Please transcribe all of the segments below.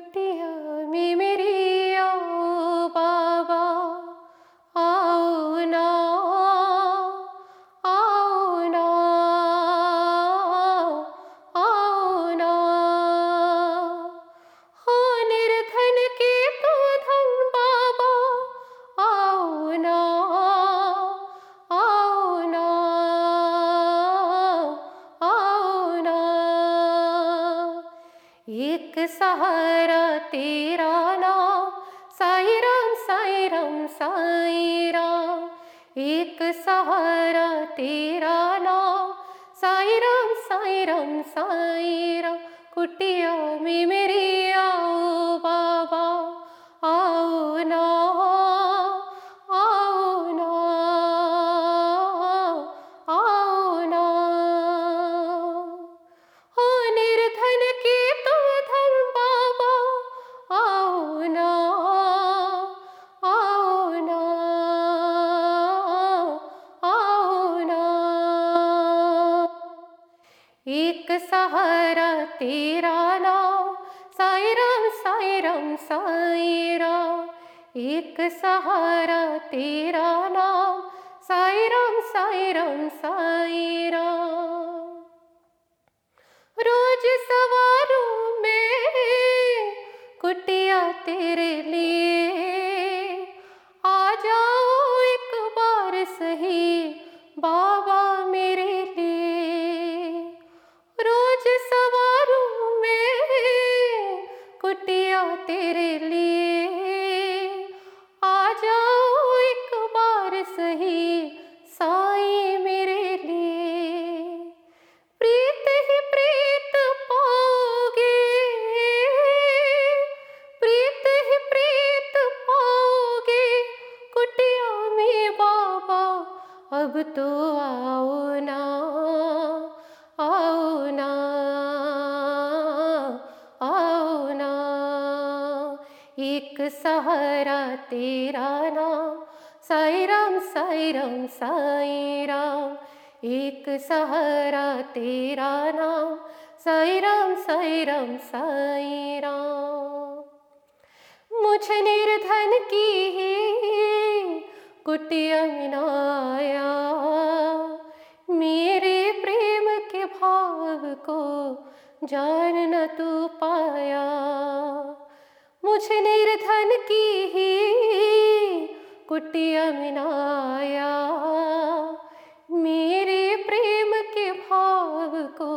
कुटिया सहारा तेरा नाम। साई राम साई राम साई राम एक सहारा तेरा नाम। साई राम साई राम साई राम कुटिया में मेरी सहारा तेरा नाम साई राम साई राम साई राम एक सहारा तेरा नाम साई राम साई राम साई राम रोज सवारों में कुटिया तेरे लिए कुटिया में बाबा, अब तो आओ ना आओ ना आओ ना। एक सहारा तेरा नाम, साई राम साई राम साई राम। एक सहारा तेरा नाम, साई राम साई राम साई राम। मुझ निर्धन की ही कुटिया मेरे प्रेम के भाव को जान न तू पाया। मुझ निर्धन की ही कुटिया मिलाया मेरे प्रेम के भाव को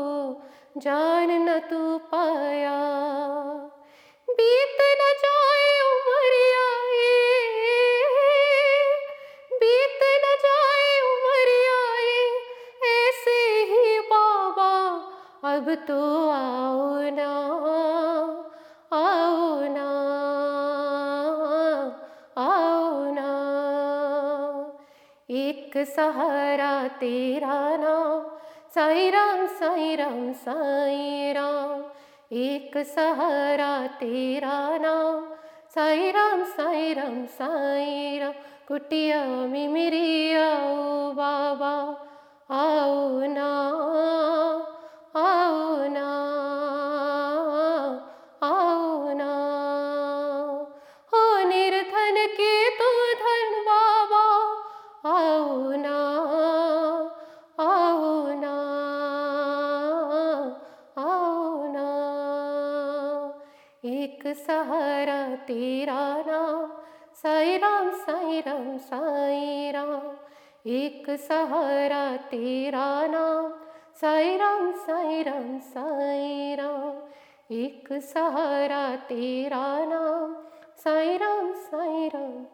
जान न तू पाया। बीत न जाए अब तो आओ ना आओ ना आओ ना। एक सहारा तेरा नाम, साई राम साई राम साई राम। एक सहारा तेरा नाम, साई राम साई राम साई राम। कुटिया में मेरी आओ बाबा, आओ ना। एक सहारा तेरा नाम। साई राम साई राम साई राम एक सहारा तेरा नाम। साई राम साई राम साई राम एक सहारा तेरा नाम। साई राम साई राम